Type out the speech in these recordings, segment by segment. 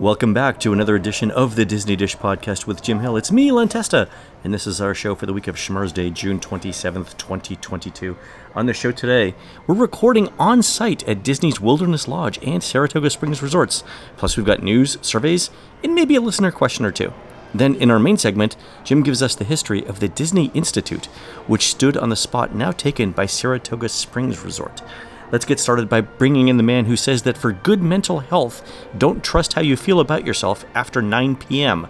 Welcome back to another edition of the Disney Dish Podcast with Jim Hill. It's me, Len Testa, and this is our show for the week of Schmurz Day, June 27th, 2022. On the show today, we're recording on site at Disney's Wilderness Lodge and Saratoga Springs Resorts. Plus, we've got news, surveys, and maybe a listener question or two. Then, in our main segment, Jim gives us the history of the Disney Institute, which stood on the spot now taken by Saratoga Springs Resort. Let's get started by bringing in the man who says that for good mental health, don't trust how you feel about yourself after 9 p.m.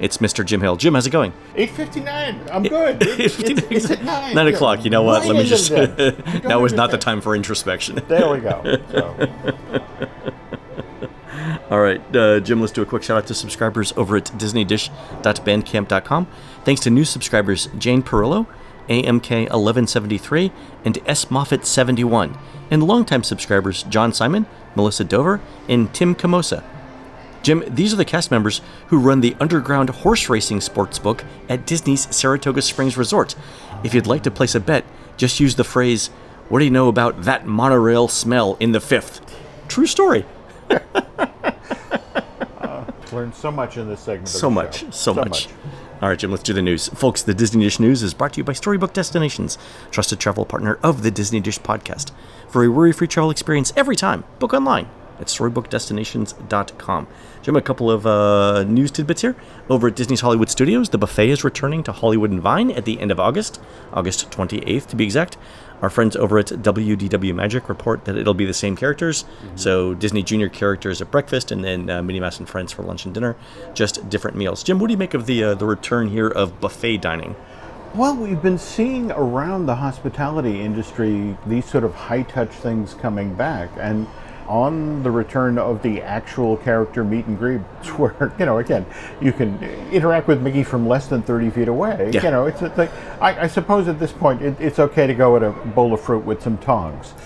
It's Mr. Jim Hill. Jim, how's it going? 8.59. I'm good. It's, it's, it's at 9. 9 o'clock. You know what? Let me just. now is not the time for introspection. There we go. So, All right, uh, Jim, let's do a quick shout out to subscribers over at disneydish.bandcamp.com. Thanks to new subscribers Jane Perillo, AMK1173, and S. Moffat71, and longtime subscribers John Simon, Melissa Dover, and Tim Camosa. Jim, these are the cast members who run the underground horse racing sports book at Disney's Saratoga Springs Resort. If you'd like to place a bet, just use the phrase, What do you know about that monorail smell in the fifth? True story. learned so much in this segment. So much, show. so, much. All right, Jim, let's do the news. Folks, the Disney Dish News is brought to you by Storybook Destinations, trusted travel partner of the Disney Dish podcast. For a worry free travel experience every time, book online at storybookdestinations.com. Jim, a couple of uh, news tidbits here. Over at Disney's Hollywood Studios, the buffet is returning to Hollywood and Vine at the end of August, August 28th to be exact. Our friends over at WDW Magic report that it'll be the same characters. So Disney Junior characters at breakfast, and then uh, Minnie Mouse and Friends for lunch and dinner. Just different meals. Jim, what do you make of the uh, the return here of buffet dining? Well, we've been seeing around the hospitality industry these sort of high touch things coming back. And on the return of the actual character meet and greet, where, you know, again, you can interact with Mickey from less than 30 feet away. Yeah. You know, it's, it's like, I, I suppose at this point it, it's okay to go at a bowl of fruit with some tongs.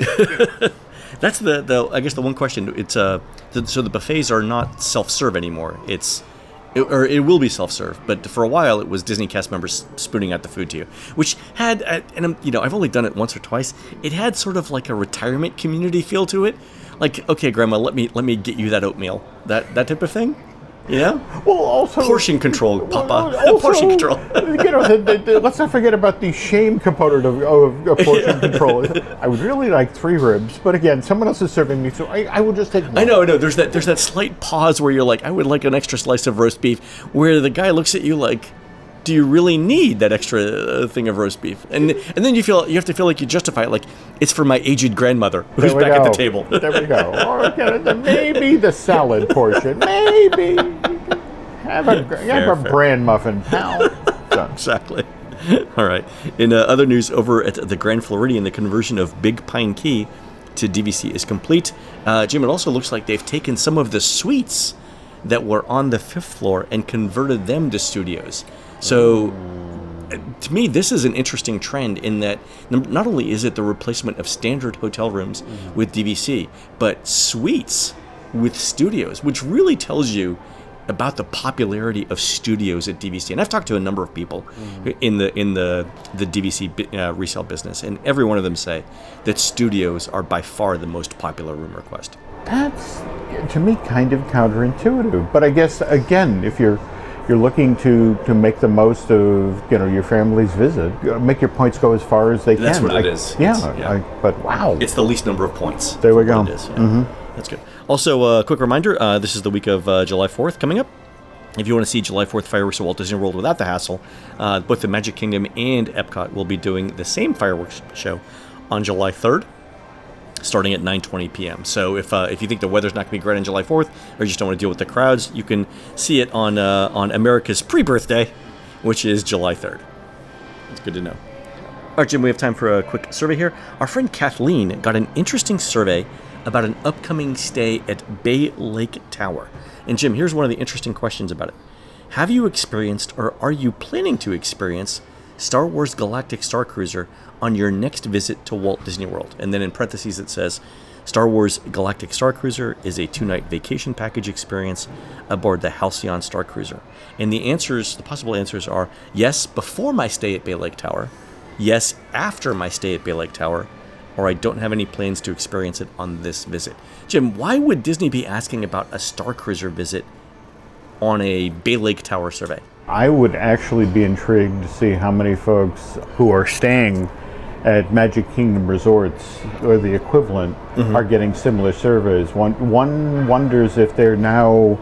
That's the, the I guess the one question. It's uh, th- so the buffets are not self serve anymore. It's it, or it will be self serve, but for a while it was Disney cast members spooning out the food to you, which had uh, and I'm, you know I've only done it once or twice. It had sort of like a retirement community feel to it. Like okay, Grandma, let me let me get you that oatmeal, that that type of thing. You know, Well, also portion control, Papa. Also, portion control. you know, the, the, the- let's not forget about the shame component of, of, of portion control. I would really like three ribs, but again, someone else is serving me, so I, I will just take. One. I know, I know. There's that. There's that slight pause where you're like, I would like an extra slice of roast beef. Where the guy looks at you like, Do you really need that extra uh, thing of roast beef? And and then you feel you have to feel like you justify it, like it's for my aged grandmother who's back at the table. there we go. Or again, maybe the salad portion. Maybe have a have a fair. bran muffin, pal. So, exactly. All right. In uh, other news, over at the Grand Floridian, the conversion of Big Pine Key to DVC is complete. Uh, Jim, it also looks like they've taken some of the suites that were on the fifth floor and converted them to studios. So, uh, to me, this is an interesting trend in that not only is it the replacement of standard hotel rooms with DVC, but suites with studios, which really tells you about the popularity of studios at DVC. And I've talked to a number of people in the in the the DVC uh, resale business, and every one of them say that studios are by far the most popular room request. that's to me kind of counterintuitive. But I guess again, if you're you're looking to, to make the most of you know your family's visit, make your points go as far as they That's can. That's what I- is. Yeah, yeah. I, but wow, It's the least number of points. There we go. It is, yeah. That's good. Also, a uh, quick reminder: uh, this is the week of uh, July Fourth coming up. If you want to see July 4th fireworks at Walt Disney World without the hassle, uh, both the Magic Kingdom and Epcot will be doing the same fireworks show on July 3rd, starting at 9:20 p.m. So if uh, if you think the weather's not going to be great on July 4th, or you just don't want to deal with the crowds, you can see it on uh, on America's pre-birthday, which is July 3rd. It's good to know. All right, Jim, we have time for a quick survey here. Our friend Kathleen got an interesting survey about an upcoming stay at Bay Lake Tower. And Jim, here's one of the interesting questions about it. Have you experienced or are you planning to experience Star Wars Galactic Star Cruiser on your next visit to Walt Disney World? And then in parentheses it says Star Wars Galactic Star Cruiser is a two night vacation package experience aboard the Halcyon Star Cruiser. And the answers, the possible answers are yes, before my stay at Bay Lake Tower, yes, after my stay at Bay Lake Tower, or I don't have any plans to experience it on this visit. Jim, why would Disney be asking about a Star Cruiser visit on a Bay Lake Tower survey? I would actually be intrigued to see how many folks who are staying at Magic Kingdom resorts or the equivalent Mm-hmm. are getting similar surveys. One one wonders if they're now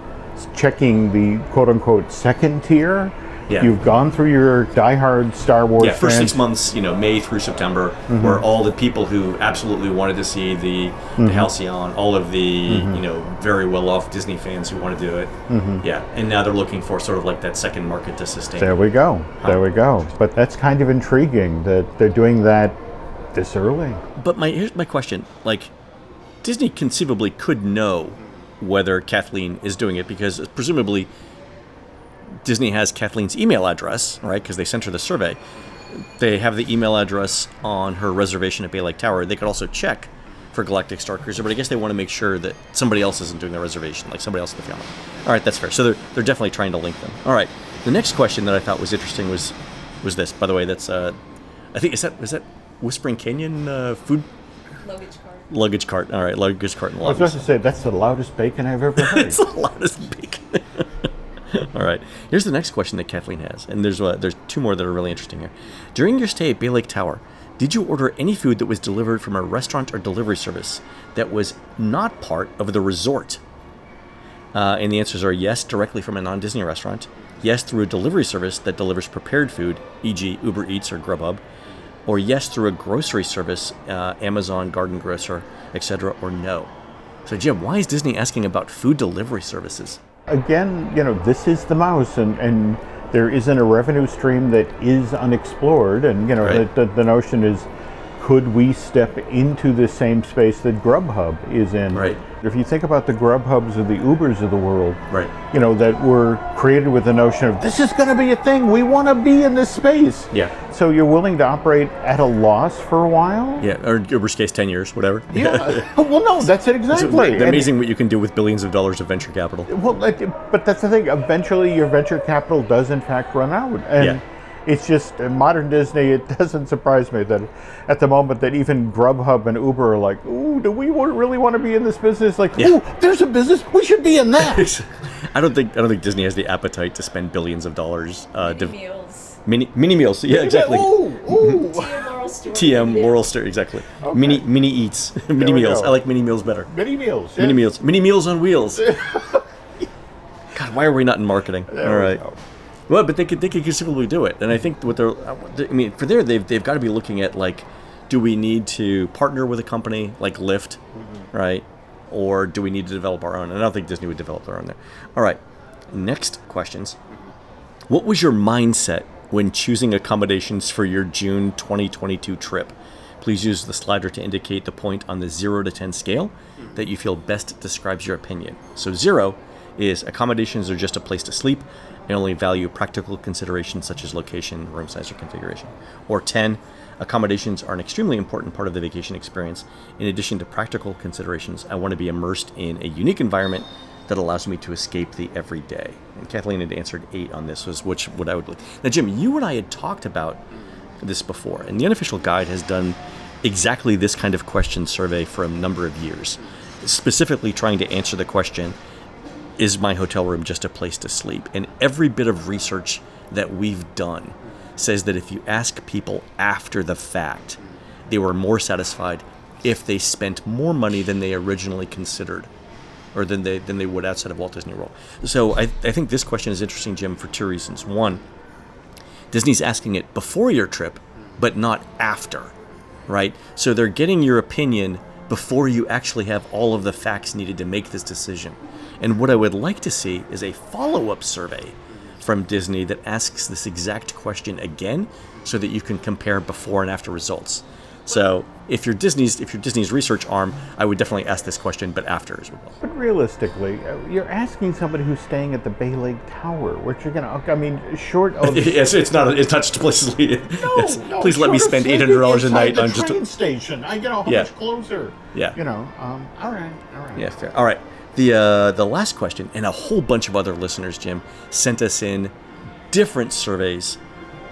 checking the quote unquote second tier. Yeah. You've gone through your diehard Star Wars Yeah, first six months, you know, May through September, mm-hmm. were all the people who absolutely wanted to see the, the mm-hmm. Halcyon, all of the, mm-hmm. you know, very well off Disney fans who want to do it. Yeah, and now they're looking for sort of like that second market to sustain. There we go. There we go. But that's kind of intriguing that they're doing that this early. But my here's my question: like, Disney conceivably could know whether Kathleen is doing it because presumably Disney has Kathleen's email address, right? Because they sent her the survey. They have the email address on her reservation at Bay Lake Tower. They could also check for Galactic Star Cruiser, but I guess they want to make sure that somebody else isn't doing the reservation, like somebody else in the family. All right, that's fair. So they're they're definitely trying to link them. All right. The next question that I thought was interesting was was this. By the way, that's uh, I think is that is that Whispering Canyon uh, food luggage cart. luggage cart. All right, luggage cart and I was about to say that's the loudest bacon I've ever heard. it's the loudest bacon. All right. Here's the next question that Kathleen has, and there's uh, there's two more that are really interesting here. During your stay at Bay Lake Tower, did you order any food that was delivered from a restaurant or delivery service that was not part of the resort? Uh, and the answers are yes, directly from a non-Disney restaurant. Yes, through a delivery service that delivers prepared food, e.g., Uber Eats or Grubhub, or yes, through a grocery service, uh, Amazon, Garden Grocer, etc., or no. So, Jim, why is Disney asking about food delivery services? Again, you know, this is the mouse, and, and there isn't a revenue stream that is unexplored. And, you know, Right. the, the, the notion is could we step into the same space that Grubhub is in? Right. If you think about the Grubhubs or the Ubers of the world, Right. you know, that were created with the notion of this is going to be a thing, we want to be in this space. Yeah. So you're willing to operate at a loss for a while? Yeah, or Uber's case, 10 years, whatever. Yeah. Oh, well, no, that's it exactly. It's exactly. And- amazing what you can do with billions of dollars of venture capital. Well, like, but that's the thing. Eventually, your venture capital does, in fact, run out, and Yeah. It's just in modern Disney. It doesn't surprise me that at the moment that even Grubhub and Uber are like, "Ooh, do we really want to be in this business?" Like, Yeah. "Ooh, there's a business. We should be in that." I don't think I don't think Disney has the appetite to spend billions of dollars. Uh, Mini dev- meals. mini mini meals, yeah, exactly. Ooh, ooh. TM Laurel Stewart. TM Laurel Stir, exactly. Mini mini eats, mini we meals. go. I like mini meals better. Mini meals. Mini meals, mini meals on wheels. God, why are we not in marketing? There All we right. Well, but they could they could conceivably do it, and I think what they're, I mean, for there they've they've got to be looking at like, do we need to partner with a company like Lyft, mm-hmm. right, or do we need to develop our own? And I don't think Disney would develop their own there. All right, next questions. What was your mindset when choosing accommodations for your June 2022 trip? Please use the slider to indicate the point on the 0 to 10 scale mm-hmm. that you feel best describes your opinion. So, 0 is accommodations are just a place to sleep. I only value practical considerations such as location, room size, or configuration. Or 10, accommodations are an extremely important part of the vacation experience. In addition to practical considerations, I want to be immersed in a unique environment that allows me to escape the everyday. And Kathleen had answered eight on this, was which what I would like. Now, Jim, you and I had talked about this before, and the unofficial guide has done exactly this kind of question survey for a number of years, specifically trying to answer the question is my hotel room just a place to sleep? And every bit of research that we've done says that if you ask people after the fact, they were more satisfied if they spent more money than they originally considered or than they than they would outside of Walt Disney World. So I, I think this question is interesting, Jim, for two reasons. One, Disney's asking it before your trip, but not after, right? So they're getting your opinion before you actually have all of the facts needed to make this decision. And what I would like to see is a follow up survey from Disney that asks this exact question again so that you can compare before and after results. So if you're Disney's if you're Disney's research arm, I would definitely ask this question, but after as well. But realistically, uh, you're asking somebody who's staying at the Bay Lake Tower, which you're gonna. I mean, short of. Yes, it's not. It's not just a place to sleep. yes. No, Please let me spend eight hundred dollars a night on just. train A, station. I get how Yeah. much closer. Yeah. You know. Um. All right. All right. yeah, fair. All right. The uh, the last question, and a whole bunch of other listeners, Jim, sent us in different surveys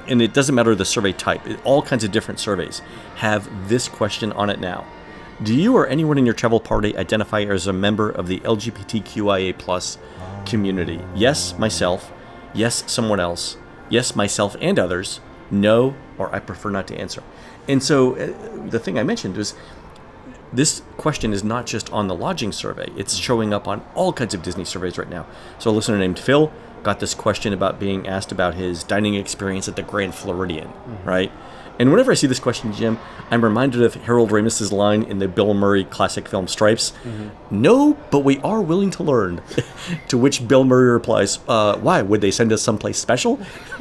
and it doesn't matter the survey type, all kinds of different surveys have this question on it now. Do you or anyone in your travel party identify as a member of the LGBTQIA plus community? Yes, myself. Yes, someone else. Yes, myself and others. No, or I prefer not to answer. And so uh, the thing I mentioned was this question is not just on the lodging survey, it's showing up on all kinds of Disney surveys right now. So a listener named Phil got this question about being asked about his dining experience at the Grand Floridian, right? And whenever I see this question, Jim, I'm reminded of Harold Ramis's line in the Bill Murray classic film Stripes No, but we are willing to learn. to which Bill Murray replies, uh, Why? Would they send us someplace special?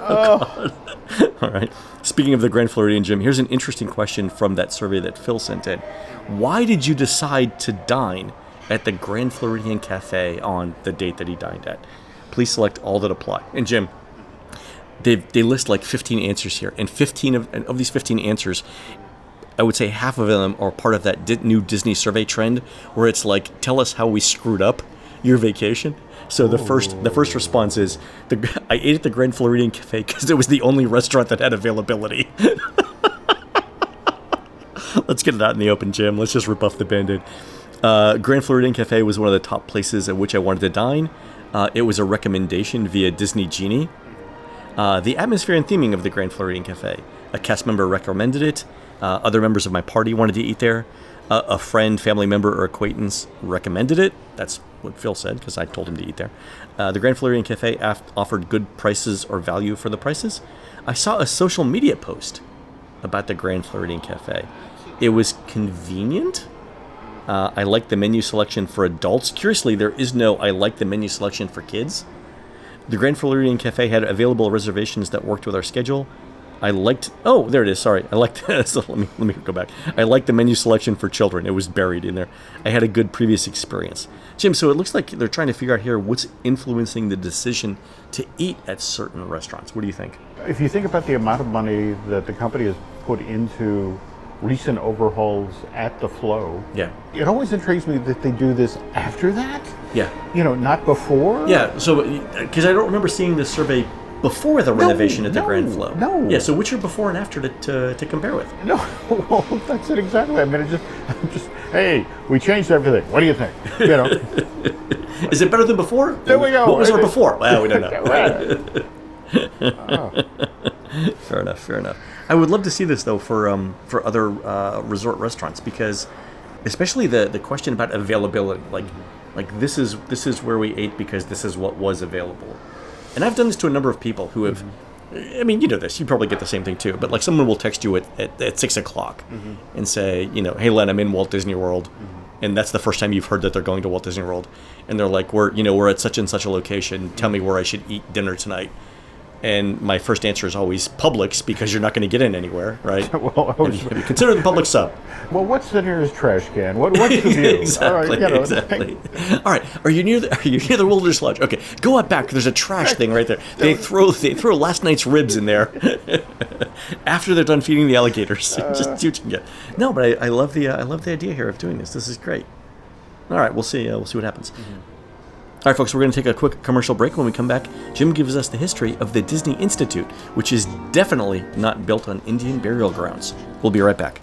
All right. Speaking of the Grand Floridian Jim, here's an interesting question from that survey that Phil sent in. Why did you decide to dine at the Grand Floridian Cafe on the date that he dined at? Please select all that apply. And Jim, they they list like 15 answers here, and 15 of of these 15 answers, I would say half of them are part of that new Disney survey trend, where it's like, tell us how we screwed up your vacation. So the first the first response is, the, I ate at the Grand Floridian Cafe because it was the only restaurant that had availability. Let's get it out in the open, Jim. Let's just rip off the band-aid. Uh, Grand Floridian Cafe was one of the top places at which I wanted to dine. Uh, it was a recommendation via Disney Genie. Uh, the atmosphere and theming of the Grand Floridian Cafe. A cast member recommended it. Uh, other members of my party wanted to eat there. A friend, family member, or acquaintance recommended it. That's what Phil said because I told him to eat there. Uh, the Grand Floridian Cafe af- offered good prices or value for the prices. I saw a social media post about the Grand Floridian Cafe. It was convenient. Uh, I like the menu selection for adults. Curiously, there is no I like the menu selection for kids. The Grand Floridian Cafe had available reservations that worked with our schedule. I liked. Oh, there it is. Sorry, I liked. so let me let me go back. I liked the menu selection for children. It was buried in there. I had a good previous experience, Jim. So it looks like they're trying to figure out here what's influencing the decision to eat at certain restaurants. What do you think? If you think about the amount of money that the company has put into recent overhauls at the flow, Yeah. it always intrigues me that they do this after that. Yeah. You know, not before. Yeah. So uh, because I don't remember seeing this survey before the renovation at the no, Grand Flow. no. Yeah. So which are before and after to, to, to compare with? No, well, that's it exactly. I mean, it just, just, hey, we changed everything. What do you think? You know, Is it better than before? There we go. What was Right. before? Well, we don't know. Well, oh. fair enough. Fair enough. I would love to see this though for um for other uh, resort restaurants because, especially the the question about availability, like like this is this is where we ate because this is what was available, and I've done this to a number of people who have. I mean, you know this. You probably get the same thing too. But like, someone will text you at, at, at six o'clock and say, you know, hey, Len, I'm in Walt Disney World, and that's the first time you've heard that they're going to Walt Disney World, and they're like, we're, you know, we're at such and such a location. Tell me where I should eat dinner tonight. And my first answer is always Publix because you're not going to get in anywhere, right? well, was- you the Publix sub? well, what's the nearest trash can? What, what's the view? exactly, All right, you know, exactly. All right, are you near the are you near the Wilderness Lodge? Okay, go out back. There's a trash thing right there. They throw they throw last night's ribs in there after they're done feeding the alligators. Just see what you can get. No, but I, I love the uh, I love the idea here of doing this. This is great. All right, we'll see. Uh, we'll see what happens. All right, folks, we're going to take a quick commercial break. When we come back, Jim gives us the history of the Disney Institute, which is definitely not built on Indian burial grounds. We'll be right back.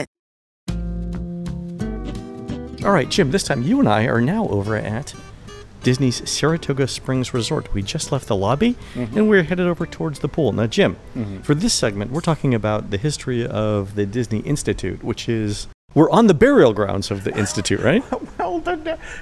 All right, Jim, this time you and I are now over at Disney's Saratoga Springs Resort. We just left the lobby and we're headed over towards the pool. Now, Jim, for this segment, we're talking about the history of the Disney Institute, which is. We're on the burial grounds of the Institute, right? well, uh,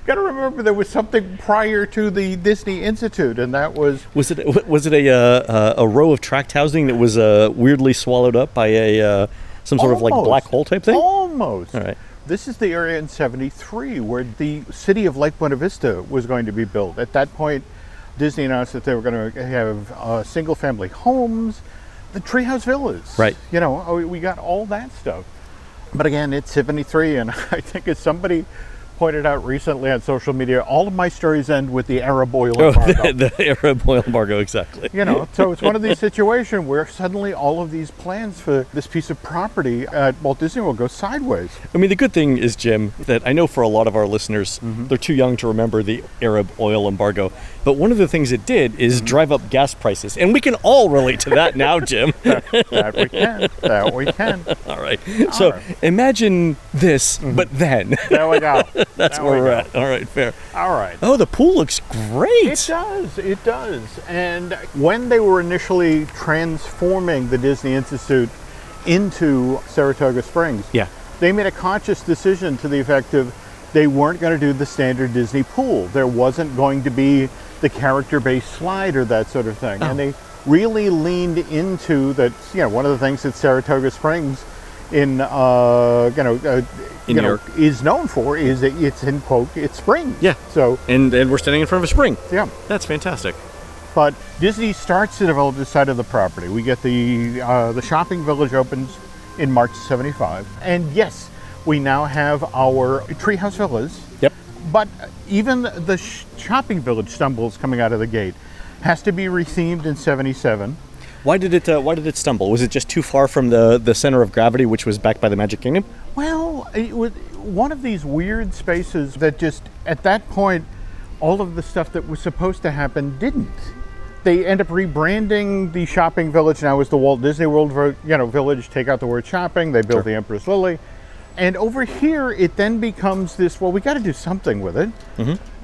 got to remember there was something prior to the Disney Institute, and that was Was it was it a uh, a row of tract housing that was uh, weirdly swallowed up by a uh, some sort of like black hole type thing? Almost. All right. This is the area in 73 where the city of Lake Buena Vista was going to be built. At that point, Disney announced that they were going to have uh, single family homes, the treehouse villas. Right. You know, we got all that stuff. But again, it's 73, and I think as somebody pointed out recently on social media, all of my stories end with the Arab oil Oh, embargo. the, the Arab oil embargo, exactly. You know, so it's one of these situations where suddenly all of these plans for this piece of property at Walt Disney World go sideways. I mean, the good thing is, Jim, that I know for a lot of our listeners, mm-hmm. they're too young to remember the Arab oil embargo. But one of the things it did is mm-hmm. drive up gas prices. And we can all relate to that now, Jim. That we can. That we can. all right. So right. imagine this, mm-hmm. but then. There we go. That's There where we we're at. All right, fair. All right. Oh, the pool looks great. It does. It does. And when they were initially transforming the Disney Institute into Saratoga Springs, Yeah. they made a conscious decision to the effect of they weren't going to do the standard Disney pool. There wasn't going to be the character-based slide or that sort of thing. And oh. they really leaned into that. You know, one of the things that Saratoga Springs in uh, you know uh, In you New know York. is known for is that it's in quote it's spring. Yeah. So And, and we're standing in front of a spring. yeah. That's fantastic. But Disney starts to develop this side of the property. We get the uh, the shopping village opens in March '75, and yes, we now have our treehouse villas. Yep. But even the sh- shopping village stumbles coming out of the gate. Has to be rethemed in '77. Why did it? Uh, why did it stumble? Was it just too far from the the center of gravity, which was backed by the Magic Kingdom? Well, it was one of these weird spaces that just at that point, all of the stuff that was supposed to happen didn't. They end up rebranding the shopping village now as the Walt Disney World, you know, village. Take out the word shopping. They build the Empress Lily, and over here it then becomes this. Well, we got to do something with it.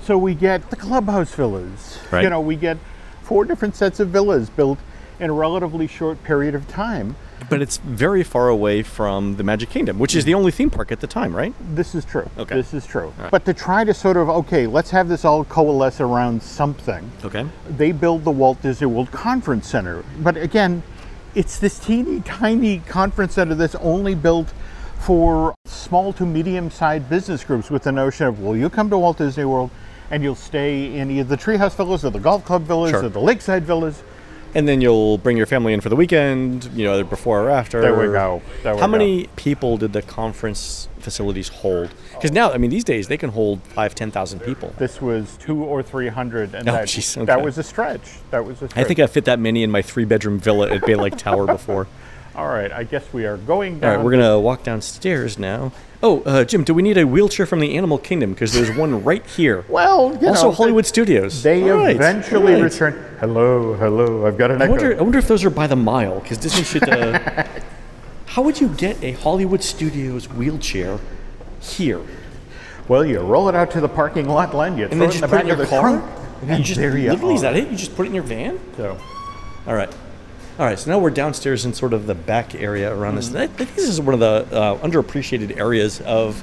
So we get the clubhouse villas. Right. You know, we get four different sets of villas built in a relatively short period of time. But it's very far away from the Magic Kingdom, which is the only theme park at the time, right? This is true. Okay. This is true. right. But to try to sort of, okay, let's have this all coalesce around something, Okay. they build the Walt Disney World Conference Center. But again, it's this teeny tiny conference center that's only built for small to medium sized business groups with the notion of, well, you come to Walt Disney World and you'll stay in either the Treehouse Villas or the Golf Club Villas Sure. or the Lakeside Villas. And then you'll bring your family in for the weekend, you know, either before or after. There we go. There we How go. many people did the conference facilities hold? Because now, I mean, these days they can hold five, ten thousand people. This was two or three hundred, and Oh, that, jeez, okay. that was a stretch. That was a stretch. I think I fit that many in my three-bedroom villa at Bay Lake Tower before. All right, I guess we are going All down. right, we're gonna walk downstairs now. Oh, uh, Jim, do we need a wheelchair from the Animal Kingdom? Because there's one right here. Well, you also, know, Hollywood Studios. They All right, eventually all right. return. Hello, hello. I've got an I echo. wonder, I wonder if those are by the mile, because Disney should. Uh, how would you get a Hollywood Studios wheelchair here? Well, you roll it out to the parking lot line. You And throw then it in the put it back in your of the car? trunk, And and you just there you literally is that it? You just put it in your van? So, All right. All right, so now we're downstairs in sort of the back area around this. I think this is one of the uh, underappreciated areas of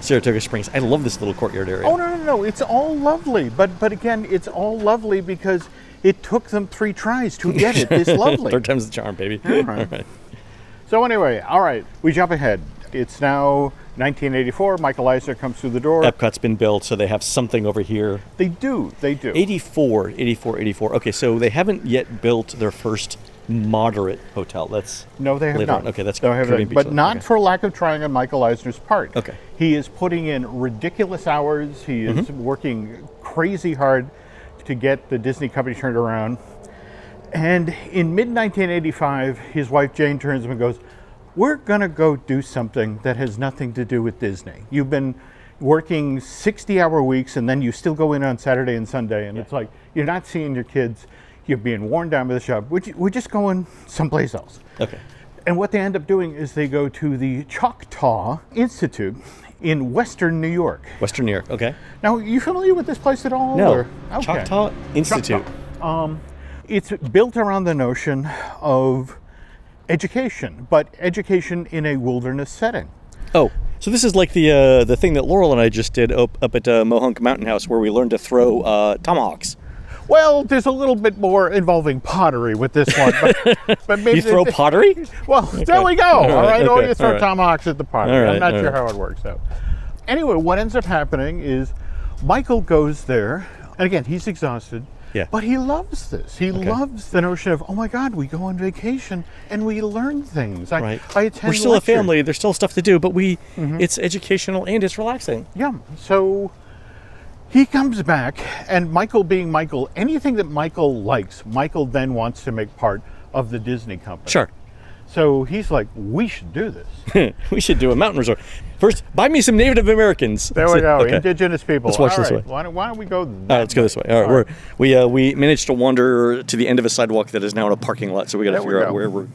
Saratoga Springs. I love this little courtyard area. oh no, no, no! It's all lovely, but but again, it's all lovely because it took them three tries to get it this lovely. Third time's the charm, baby. All right. So anyway, all right, we jump ahead. It's now 1984. Michael Eisner comes through the door. Epcot's been built, so they have something over here. They do, they do. 84, 84, 84. Okay, so they haven't yet built their first moderate hotel. That's No, they have not. on. Okay, that's they have not. But not Okay. for lack of trying on Michael Eisner's part. Okay. he is putting in ridiculous hours. He is Mm-hmm. working crazy hard to get the Disney company turned around. And in mid 1985, his wife Jane turns to him and goes, "We're gonna go do something that has nothing to do with Disney. You've been." Working 60 hour weeks and then you still go in on Saturday and Sunday, and it's like you're not seeing your kids, you're being worn down by the shop. We're, we're just going someplace else. Okay. And what they end up doing is they go to the Chautauqua Institute in Western New York. Western New York. Okay. Now, you familiar with this place at all? No. or- okay. Chautauqua Institute. Um, it's built around the notion of education, but education in a wilderness setting. Oh, so this is like the uh, the thing that Laurel and I just did up, up at uh, Mohonk Mountain House, where we learned to throw uh, tomahawks. Well, there's a little bit more involving pottery with this one, but, but maybe You throw pottery? Well, there we go. All right, right, or okay, you throw all right. tomahawks at the pottery. All I'm not all sure right. how it works out. Anyway, what ends up happening is Michael goes there, and again, he's exhausted. Yeah. But he loves this. He loves the notion of, oh my God, we go on vacation and we learn things. I, Right. I attend We're still lectures. a family. There's still stuff to do, but we Mm-hmm. it's educational and it's relaxing. Yeah. So he comes back, and Michael, being Michael, anything that Michael likes, Michael then wants to make part of the Disney company. Sure. So he's like, we should do this. we should do a mountain resort. First, buy me some Native Americans. There we go. Okay. Indigenous people. Let's watch All this right, way. Why don't, why don't we go? All right, let's go this way. All right, All we're, we uh, we managed to wander to the end of a sidewalk that is now in a parking lot, so we got to figure out where we're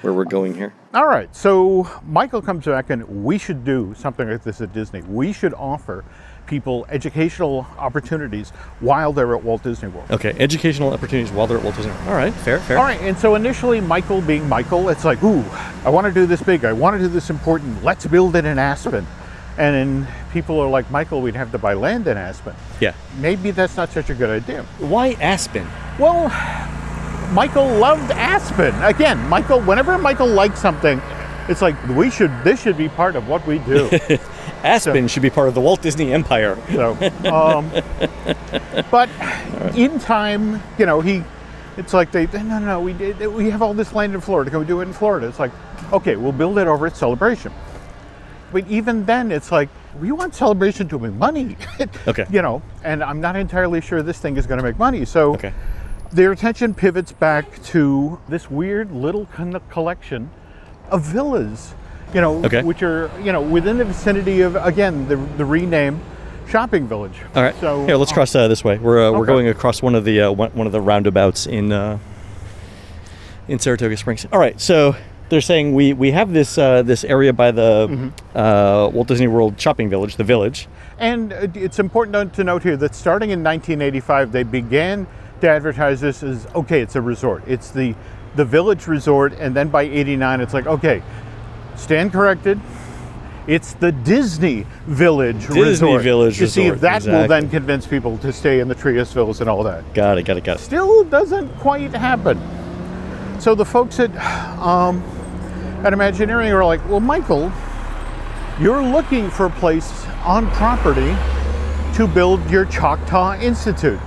where we're going here. All right. So Michael comes back, and we should do something like this at Disney. We should offer people educational opportunities while they're at Walt Disney World. Okay, educational opportunities while they're at Walt Disney. World. All right, fair, fair. All right, and so initially, Michael being Michael, it's like, ooh, I want to do this big. I want to do this important. Let's build it in Aspen. And then people are like, Michael, we'd have to buy land in Aspen. Yeah. Maybe that's not such a good idea. Why Aspen? Well, Michael loved Aspen. Again, Michael, whenever Michael likes something, it's like we should. This should be part of what we do. Aspen should be part of the Walt Disney Empire. So, um, but in time, you know, he, it's like they, no, no, no, we did, we have all this land in Florida. Can we do it in Florida? It's like, okay, we'll build it over at Celebration. But even then, it's like we want Celebration to make money. Okay. You know, and I'm not entirely sure this thing is going to make money. So Okay. their attention pivots back to this weird little collection of villas, you know, Okay. which are, you know, within the vicinity of, again, the, the renamed shopping village. All right. So here, let's cross uh, this way. We're uh, we're going across one of the uh, one, one of the roundabouts in uh, in Saratoga Springs. All right. So they're saying we we have this uh, this area by the Mm-hmm. uh, Walt Disney World shopping village, the village. And uh, it's important to note here that starting in 1985, they began to advertise this as okay, it's a resort. It's the the village resort, and then by 89, it's like okay, stand corrected. It's the Disney Village Disney Resort. Village to see if Resort, that will then convince people to stay in the Treehouse Villas and all that. Got it. Got it. Got it. Still doesn't quite happen. So the folks at um, at Imagineering are like, well, Michael, you're looking for a place on property to build your Chautauqua Institute.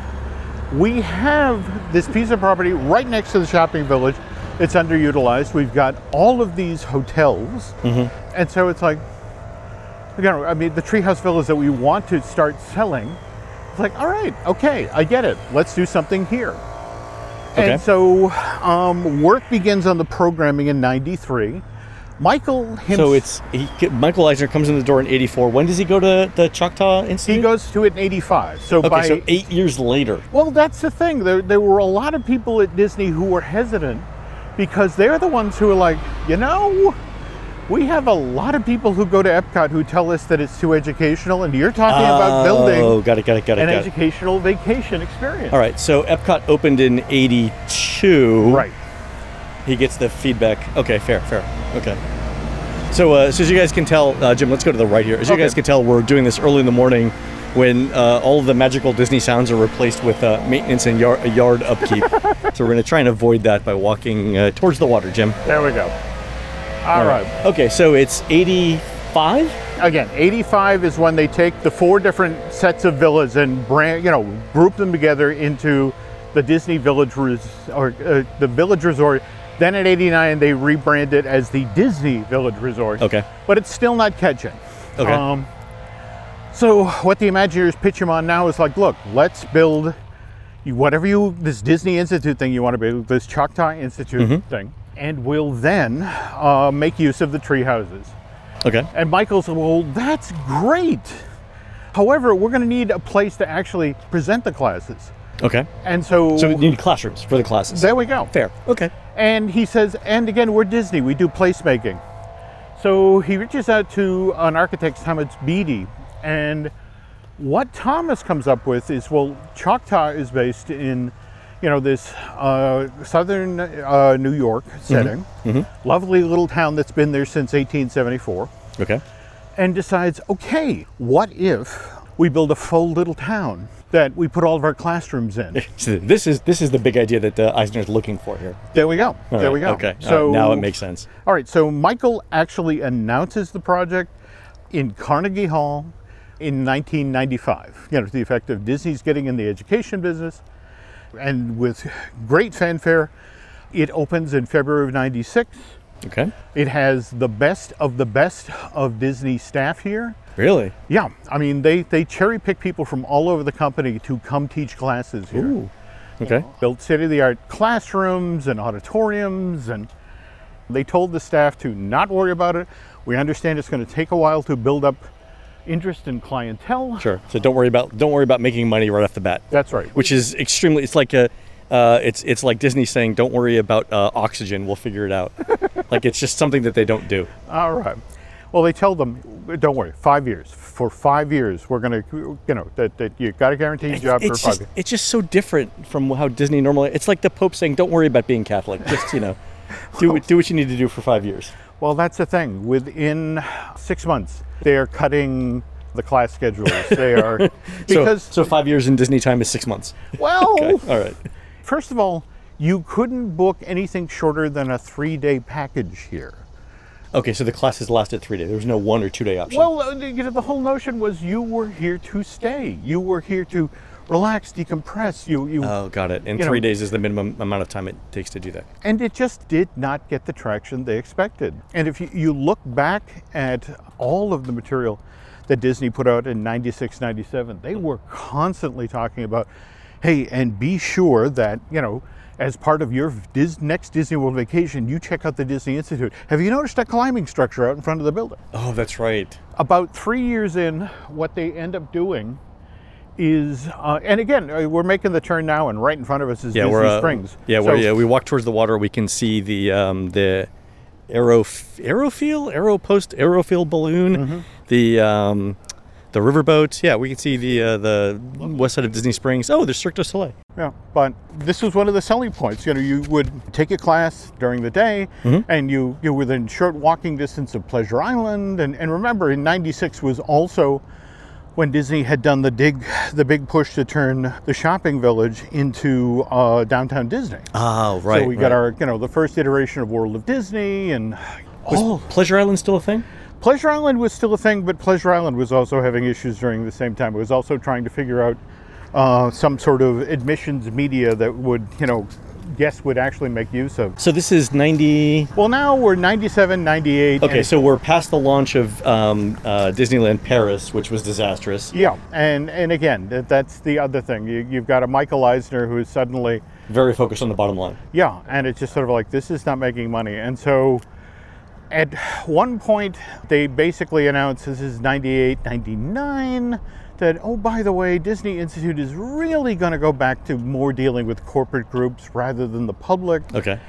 We have this piece of property right next to the shopping village. It's underutilized. We've got all of these hotels. And so it's like, again, I mean, the treehouse villas that we want to start selling, it's like, all right, okay, I get it. Let's do something here. Okay. And so um, work begins on the programming in 93. Michael himself. So it's he, Michael Eisner comes in the door in '84. When does he go to the Chautauqua Institute? He goes to it in 85. So Okay, by so eight years later. Well, that's the thing. There, there were a lot of people at Disney who were hesitant because they're the ones who are like, you know, we have a lot of people who go to Epcot who tell us that it's too educational, and you're talking about Oh, building got it. Got it. Got it. an Got it. educational vacation experience. All right. So Epcot opened in '82. Right. He gets the feedback. Okay, fair, fair. Okay. So, uh, so as you guys can tell, uh, Jim, let's go to the right here. As you Okay. guys can tell, we're doing this early in the morning when uh, all of the magical Disney sounds are replaced with uh, maintenance and yard, yard upkeep. so we're going to try and avoid that by walking uh, towards the water, Jim. There we go. All right. Okay, so it's 85? Again, 85 is when they take the four different sets of villas and brand, you know, group them together into the Disney Village Res- or uh, the Village Resort. Then at 89, they rebrand it as the Disney Village Resort. Okay. But it's still not catching. Okay. Um, so what the Imagineers pitch him on now is like, look, let's build whatever you this Disney Institute thing you want to build, this Chautauqua Institute thing, and we'll then uh, make use of the tree houses. Okay. And Michael said, Well, that's great. However, we're going to need a place to actually present the classes. Okay. And so, So we need classrooms for the classes. there we go. Fair. Okay. And he says, And again, we're Disney, we do placemaking. So he reaches out to an architect, Thomas Beeby. And what Thomas comes up with is well, Chautauqua is based in, you know, this uh, southern uh, New York setting. Lovely little town that's been there since 1874. Okay. and decides, okay, what if we build a faux little town that we put all of our classrooms in. So this is this is the big idea that uh, Eisner's looking for here. There we go. All there right, we go. Okay. So So now it makes sense. All right. So Michael actually announces the project in Carnegie Hall in 1995. You know, to the effect of Disney's getting in the education business, and with great fanfare, it opens in February of '96. Okay. It has the best of the best of Disney staff here. Really? Yeah, I mean they they cherry pick people from all over the company to come teach classes here. Ooh. Okay. Built state of the art classrooms and auditoriums, and they told the staff to not worry about it. We understand it's going to take a while to build up interest and clientele. Sure. So don't worry about don't worry about making money right off the bat. That's right. Which is extremely. It's like a. Uh, it's it's like Disney saying, "Don't worry about uh, oxygen. We'll figure it out." like it's just something that they don't do. All right. Well, they tell them, don't worry, five years. For five years, we're going to, you know, that, that you got a guaranteed job for it's five just years. it's just so different from how Disney normally. It's like the Pope saying, "Don't worry about being Catholic. Just you know, do do what you need to do for five years." Well, that's the thing. Within six months, they are cutting the class schedules. They are So, because so five years in Disney time is six months. well, Okay. All right. first of all, you couldn't book anything shorter than a three-day package here. Okay. So the classes lasted three days. There was no one or two day option. Well, uh, you know, the whole notion was you were here to stay. You were here to relax, decompress. You, you, oh, got it. And you know- three days is the minimum amount of time it takes to do that. and it just did not get the traction they expected. And if you, you look back at all of the material that Disney put out in 96, 97, they were constantly talking about, hey, and be sure that, you know, as part of your Dis- next Disney World vacation, you check out the Disney Institute. Have you noticed that climbing structure out in front of the building? Oh, that's right. About three years in, what they end up doing is, uh, and again, uh, we're making the turn now, and right in front of us is Yeah, Disney uh, Springs. Yeah, So- we're, yeah, we walk towards the water. We can see the um, the aero Aerophile, aeropost, Aerophile balloon, Mm-hmm. the um, the riverboat. Yeah, we can see the uh, the west side of Disney Springs. Oh, there's Cirque du Soleil. Yeah, but this was one of the selling points. You know, you would take a class during the day, Mm-hmm. and you you were within short walking distance of Pleasure Island. And, and remember, in '96 was also when Disney had done the dig, the big push to turn the shopping village into uh, downtown Disney. Oh, right. so we got our, you know, the first iteration of World of Disney, and all Pleasure Island still a thing? Pleasure Island was still a thing, but Pleasure Island was also having issues during the same time. It was also trying to figure out uh, some sort of admissions media that would, you know, guests would actually make use of. So this is 90. Well, now we're 97, 98. Okay, so we're past the launch of um, uh, Disneyland Paris, which was disastrous. Yeah, and, and again, that, that's the other thing. You, you've got a Michael Eisner who's suddenly, Very focused on the bottom line. yeah, and it's just sort of like, this is not making money. And so at one point, they basically announced this is 98, 99, that, oh, by the way, Disney Institute is really going to go back to more dealing with corporate groups rather than the public. Okay.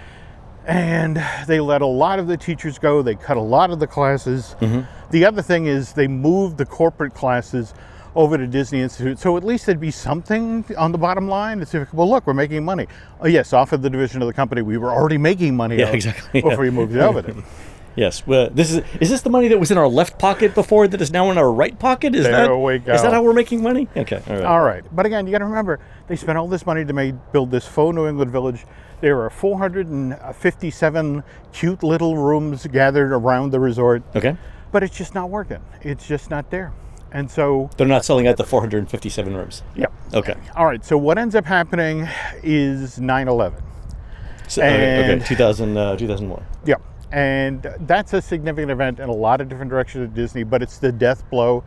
And they let a lot of the teachers go, they cut a lot of the classes. Mm-hmm. The other thing is they moved the corporate classes over to Disney Institute. So at least there'd be something on the bottom line. It's like, well, look, we're making money. Oh, yes, off of the division of the company we were already making money Yeah, exactly, before yeah. we moved it over there. Yes. Well, this is is this the money that was in our left pocket before that is now in our right pocket? Is There that we go. is that how we're making money? Okay. All right. All right. But again, you got to remember, they spent all this money to make, build this faux New England village. There are 457 cute little rooms gathered around the resort, Okay. but it's just not working. It's just not there. And so, They're not selling out the 457 rooms. Yep. Okay. All right. So, what ends up happening is 9 11. So, okay, okay. And- 2000, uh, 2001. Yeah. And that's a significant event in a lot of different directions at Disney, but it's the death blow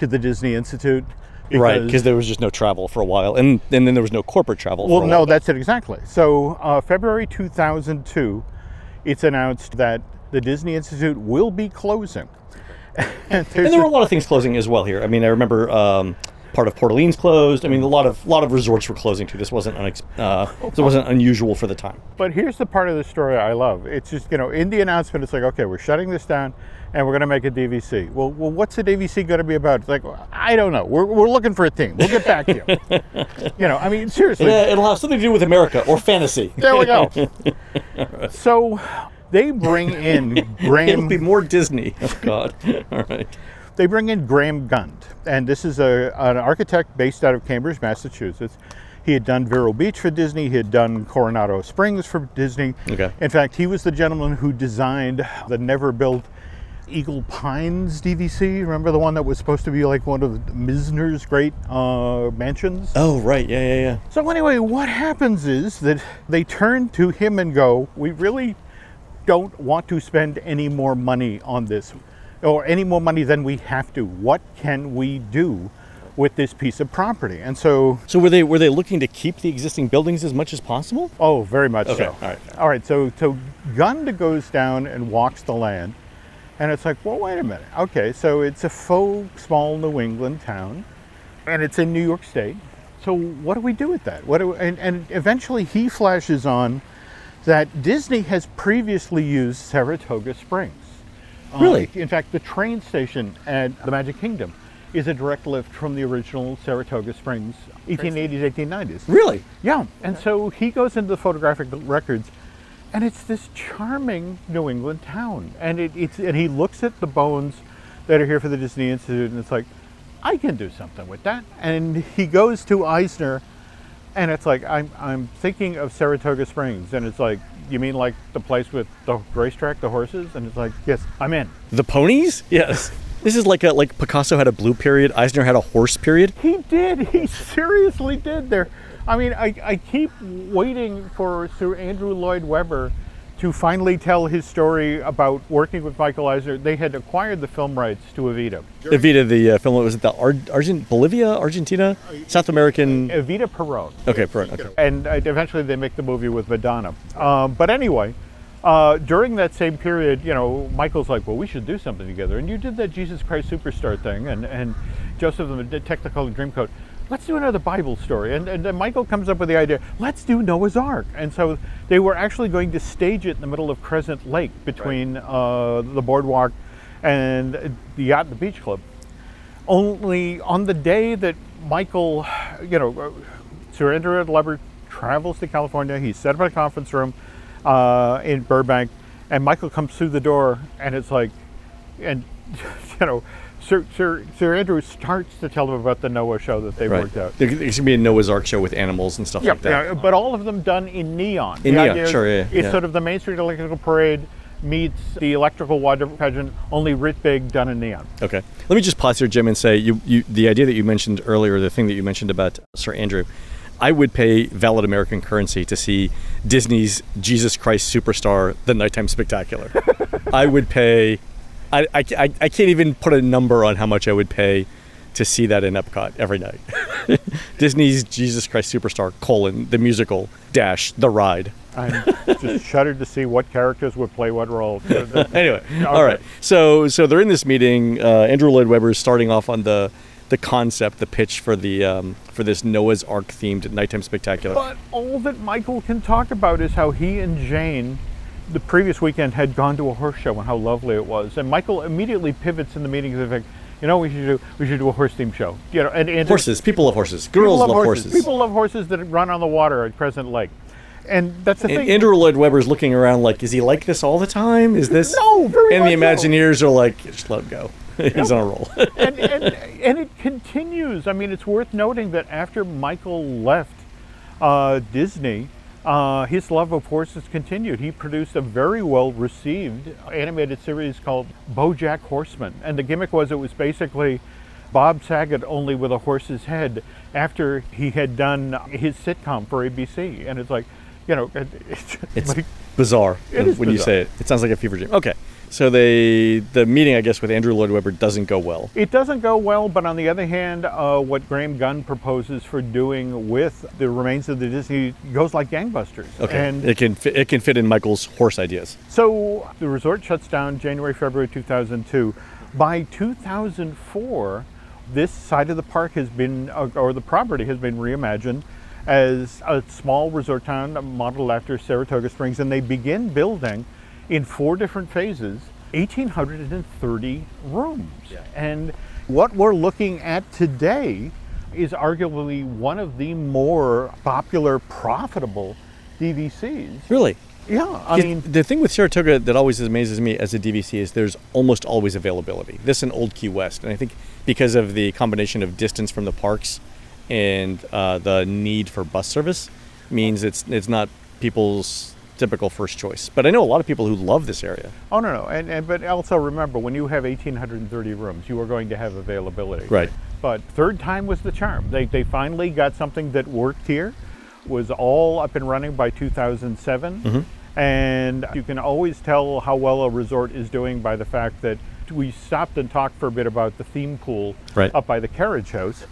to the Disney Institute. Right, because there was just no travel for a while, and, and then there was no corporate travel. Well, no, that's it exactly. So, uh, February 2002, it's announced that the Disney Institute will be closing. and and there were a lot of things closing as well here. I mean, I remember um, part of Port Orleans closed. I mean, a lot of lot of resorts were closing too. This wasn't unex- uh, this wasn't unusual for the time. but here's the part of the story I love. It's just, you know, in the announcement, it's like, okay, we're shutting this down and we're going to make a DVC. Well, well what's the DVC going to be about? It's like, I don't know. We're, we're looking for a theme. We'll get back to you. you know, I mean, seriously. Yeah, it'll have something to do with America or fantasy. There we go. so they bring in It'll be more Disney. Oh God! All right. They bring in Graham Gund, and this is a, an architect based out of Cambridge, Massachusetts. He had done Vero Beach for Disney. He had done Coronado Springs for Disney. Okay. In fact, he was the gentleman who designed the never built Eagle Pines DVC. Remember the one that was supposed to be like one of Mizner's great uh, mansions? Oh, right. Yeah, yeah, yeah. So anyway, what happens is that they turn to him and go, "We really don't want to spend any more money on this, or any more money than we have to. What can we do with this piece of property?" And so, So were they were they looking to keep the existing buildings as much as possible? oh, very much Okay, so. all right. All right. So, so Gunda goes down and walks the land, and it's like, well, wait a minute. Okay, so it's a faux small New England town, and it's in New York State. So what do we do with that? What do and, and eventually he flashes on that Disney has previously used Saratoga Springs. Uh, Really? in fact, the train station at the Magic Kingdom is a direct lift from the original Saratoga Springs, 1880s, 1890s. Really? Yeah, and so he goes into the photographic records, and it's this charming New England town, and it, it's and he looks at the bones that are here for the Disney Institute, and it's like, I can do something with that. And he goes to Eisner, and it's like I'm I'm thinking of Saratoga Springs, and it's like, you mean like the place with the racetrack, the horses, and it's like, yes, I'm in. The ponies? Yes. This is like a like Picasso had a blue period, Eisner had a horse period. He did. He seriously did. There. I mean, I, I keep waiting for Sir Andrew Lloyd Webber to finally tell his story about working with Michael Eisner. They had acquired the film rights to Evita. Evita, the uh, film, what was it the Ar- Argent Bolivia, Argentina, South American? Evita Peron. Okay, Peron, okay. And uh, eventually they make the movie with Madonna. Um, but anyway, uh, during that same period, you know, Michael's like, well, we should do something together. And you did that Jesus Christ Superstar thing, and, and Joseph and the Technicolor Dreamcoat. Let's do another Bible story. And, and then Michael comes up with the idea, let's do Noah's Ark. And so they were actually going to stage it in the middle of Crescent Lake between uh, the boardwalk and the yacht and the beach club. Only on the day that Michael, you know, Sir Andrew Lever travels to California, he's set up a conference room uh, in Burbank, and Michael comes through the door, and it's like, and you know, Sir, Sir, Sir Andrew starts to tell them about the Noah show that they've Right. worked out. There- There's gonna be a Noah's Ark show with animals and stuff Yeah, like that. yeah, but all of them done in neon. In The neon, sure, yeah, It's yeah. sort of the Main Street Electrical Parade meets the electrical water pageant, only writ big, done in neon. Okay. Let me just pause here, Jim, and say you, you the idea that you mentioned earlier, the thing that you mentioned about Sir Andrew, I would pay valid American currency to see Disney's Jesus Christ Superstar, the Nighttime Spectacular. I would pay. I, I, I I can't even put a number on how much I would pay to see that in Epcot every night. Disney's Jesus Christ Superstar colon the musical dash the ride. I'm just shuddered to see what characters would play what role. anyway, all right. So so they're in this meeting. Uh, Andrew Lloyd Webber is starting off on the the concept, the pitch for the um, for this Noah's Ark themed nighttime spectacular. But all that Michael can talk about is how he and Jane, the previous weekend, had gone to a horse show and how lovely it was. And Michael immediately pivots in the meeting to the fact, you know, we should do we should do a horse themed show. You know, and, and horses, people love horses. Girls love, horses. People love horses that run on the water at Crescent Lake, and that's the and thing. Andrew Lloyd Webber's looking around like, is he like this all the time? Is this? No, very And the much so. Imagineers are like, just let him go. He's on a roll. and, and, and it continues. I mean, it's worth noting that after Michael left uh, Disney, uh, his love of horses continued. He produced a very well received animated series called Bojack Horseman. And the gimmick was it was basically Bob Saget only with a horse's head after he had done his sitcom for ABC. And it's like, you know, it- it's, It's like, bizarre It when you say it. It sounds like a fever dream. Okay, so they the meeting, I guess, with Andrew Lloyd Webber doesn't go well. It doesn't go well, but on the other hand, uh, what Graham Gund proposes for doing with the remains of the Disney goes like gangbusters. Okay, And it can fit, it can fit in Michael's horse ideas. so the resort shuts down January, February 2002. By 2004, this side of the park has been, uh, or the property has been reimagined as a small resort town modeled after Saratoga Springs, and they begin building in four different phases 1,830 rooms. And what we're looking at today is arguably one of the more popular, profitable DVCs Really? Yeah, I mean, the thing with Saratoga that always amazes me as a DVC is there's almost always availability. This and Old Key West, and I think because of the combination of distance from the parks and uh, the need for bus service, means it's it's not people's typical first choice. But I know a lot of people who love this area. oh no, no, and, and but also remember when you have 1,830 rooms, you are going to have availability. Right. But third time was the charm. They they finally got something that worked here, was all up and running by 2007, Mm-hmm. and you can always tell how well a resort is doing by the fact that we stopped and talked for a bit about the theme pool Right. up by the carriage house.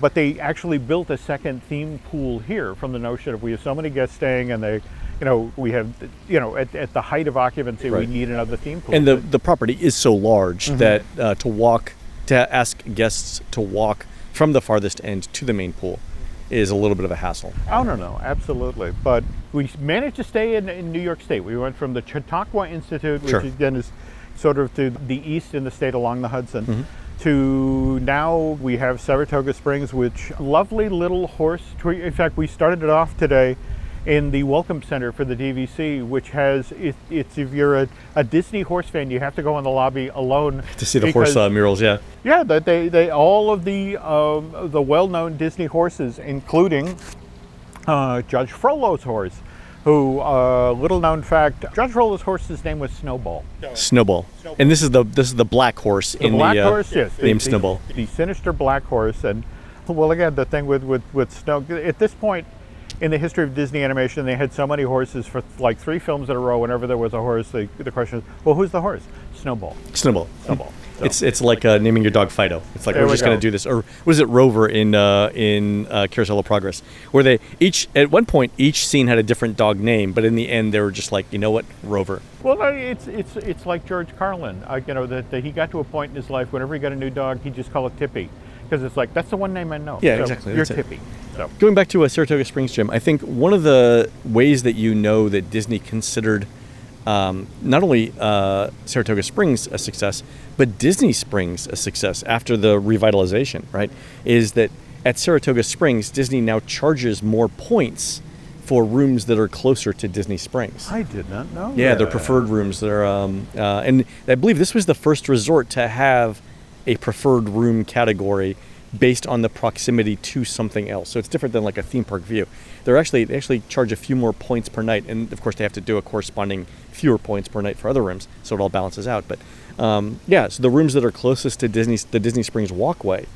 But they actually built a second theme pool here from the notion of we have so many guests staying and they, you know, we have, you know, at, at the height of occupancy, we need another theme pool. And the the property is so large Mm-hmm. that uh, to walk to ask guests to walk from the farthest end to the main pool is a little bit of a hassle. Oh no, no, absolutely. But we managed to stay in, in New York State. We went from the Chautauqua Institute, which Sure. again is sort of to the east in the state along the Hudson, Mm-hmm. to now we have Saratoga Springs, which lovely little horse. tree- In fact, we started it off today in the Welcome Center for the DVC, which has it, it's if you're a, a Disney horse fan, you have to go in the lobby alone To see the horse uh, murals, yeah. yeah, that they, they all of the um, the well-known Disney horses, including uh, Judge Frollo's horse, who uh, little-known fact, Judge Frollo's horse's name was Snowball. Snowball. Snowball. And this is the this is the black horse The in black the uh, horse, yes, named the, Snowball. the sinister black horse, and well, again, the thing with with with Snow at this point. In the history of Disney animation, they had so many horses for like three films in a row. Whenever there was a horse, the, the question is, well, who's the horse? Snowball. Snowball. Snowball. So- It's it's like uh, naming your dog Fido. It's like There we're we just gonna do this. Or was it Rover in uh, in uh, Carousel of Progress, where they each at one point each scene had a different dog name, but in the end they were just like, you know what, Rover. Well, it's it's it's like George Carlin. Uh, you know that, he got to a point in his life whenever he got a new dog, he just call it Tippy, because it's like that's the one name I know. Yeah, So exactly, You're. Tippy. So Going back to uh, Saratoga Springs, Jim, I think one of the ways that you know that Disney considered um, not only uh, Saratoga Springs a success, but Disney Springs a success after the revitalization, right? Is that at Saratoga Springs, Disney now charges more points for rooms that are closer to Disney Springs. I did not know. Yeah, they're preferred rooms. They're um, uh, and I believe this was the first resort to have a preferred room category based on the proximity to something else. So it's different than like a theme park view. They're actually they actually charge a few more points per night, and of course they have to do a corresponding fewer points per night for other rooms, so it all balances out. But um, yeah, so the rooms that are closest to Disney the Disney Springs walkway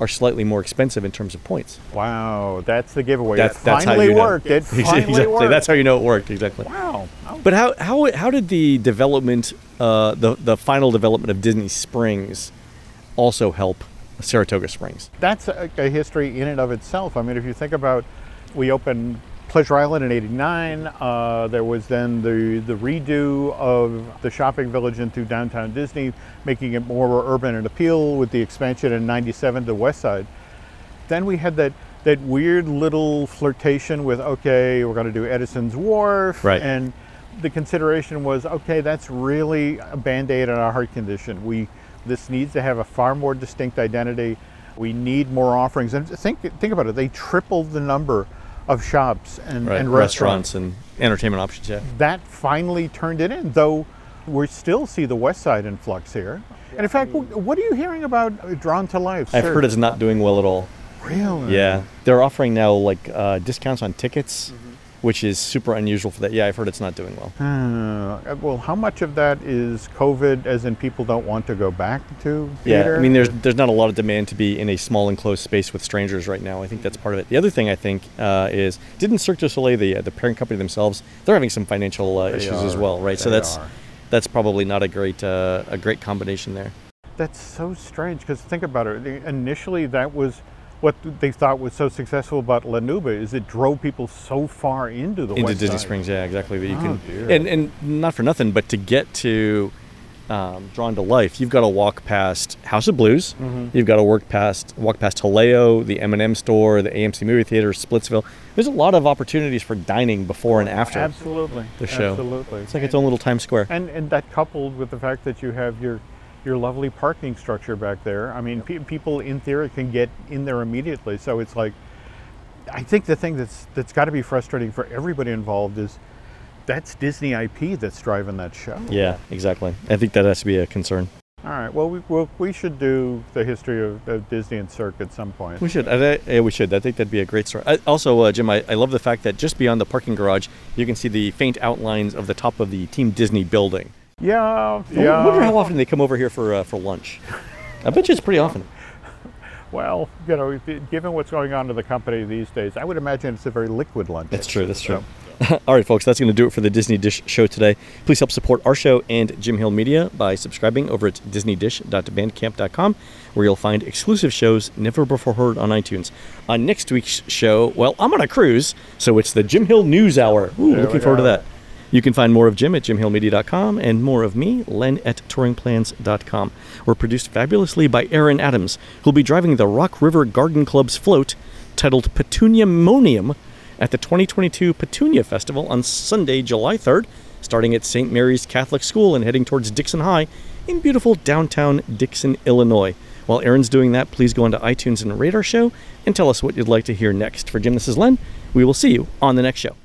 are slightly more expensive in terms of points. Wow, that's the giveaway. That's that that's finally how you know. worked. It finally exactly. worked. That's how you know it worked. Exactly. wow. But how how how did the development, uh, the the final development of Disney Springs, also help Saratoga Springs? that's a, a history in and of itself. I mean, if you think about, we opened Pleasure Island in '89. Uh, there was then the the redo of the shopping village into downtown Disney, making it more urban and appeal with the expansion in '97 to West Side. Then we had that that weird little flirtation with okay, we're going to do Edison's Wharf, Right. and the consideration was okay, that's really a band-aid on our heart condition. We this needs to have a far more distinct identity. We need more offerings. And think think about it. They tripled the number of shops and, Right. and restaurants. restaurants and entertainment options. Yeah. That finally turned it in, though we still see the West Side influx here. And in fact, what are you hearing about Drawn to Life? I've Sir? heard it's not doing well at all. really. Yeah, they're offering now like uh, discounts on tickets, Mm-hmm. Which is super unusual for that. Yeah, I've heard it's not doing well. Uh, well, how much of that is COVID, as in people don't want to go back to theater? Yeah, I mean, there's there's not a lot of demand to be in a small enclosed space with strangers right now. I think that's part of it. The other thing I think uh, is didn't Cirque du Soleil, the uh, the parent company themselves, they're having some financial uh, issues as well, right? so that's are. that's probably not a great uh, a great combination there. That's so strange because think about it. Initially, that was what they thought was so successful about La Nouba is it drove people so far into the into Disney. Springs. Yeah, exactly. That you Oh, can, dear. and and not for nothing, but to get to um, Drawn to Life, you've got to walk past House of Blues. Mm-hmm. You've got to work past walk past Jaleo, the M&M store, the AMC movie theater, Splitsville. There's a lot of opportunities for dining before and after Absolutely. the show. Absolutely. It's like its own little Times Square. And and that coupled with the fact that you have your your lovely parking structure back there. I mean, pe- people in theory can get in there immediately. So it's like, I think the thing that's that's got to be frustrating for everybody involved is that's Disney IP that's driving that show. Yeah, exactly. I think that has to be a concern. All right. Well, we well, we should do the history of, of Disney and Cirque at some point. We should. I, I, yeah, we should. I think that'd be a great story. I, also, uh, Jim, I, I love the fact that just beyond the parking garage, you can see the faint outlines of the top of the Team Disney building. Yeah. I Yeah. wonder how often they come over here for uh, for lunch. I bet you it's pretty often. Well, you know, given what's going on to the company these days, I would imagine it's a very liquid lunch. That's true. That's true. So- All right, folks, that's going to do it for the Disney Dish show today. Please help support our show and Jim Hill Media by subscribing over at disneydish.bandcamp.com, where you'll find exclusive shows never before heard on iTunes. On next week's show, well, I'm on a cruise, so it's the Jim Hill News Hour. Ooh, There looking forward to that. You can find more of Jim at jimhillmedia.com and more of me, Len at touringplans.com. We're produced fabulously by Aaron Adams, who'll be driving the Rock River Garden Club's float titled Petunia Monium at the 2022 Petunia Festival on Sunday, July 3rd, starting at St. Mary's Catholic School and heading towards Dixon High in beautiful downtown Dixon, Illinois. While Aaron's doing that, please go into iTunes and our show and tell us what you'd like to hear next. For Jim, this is Len. We will see you on the next show.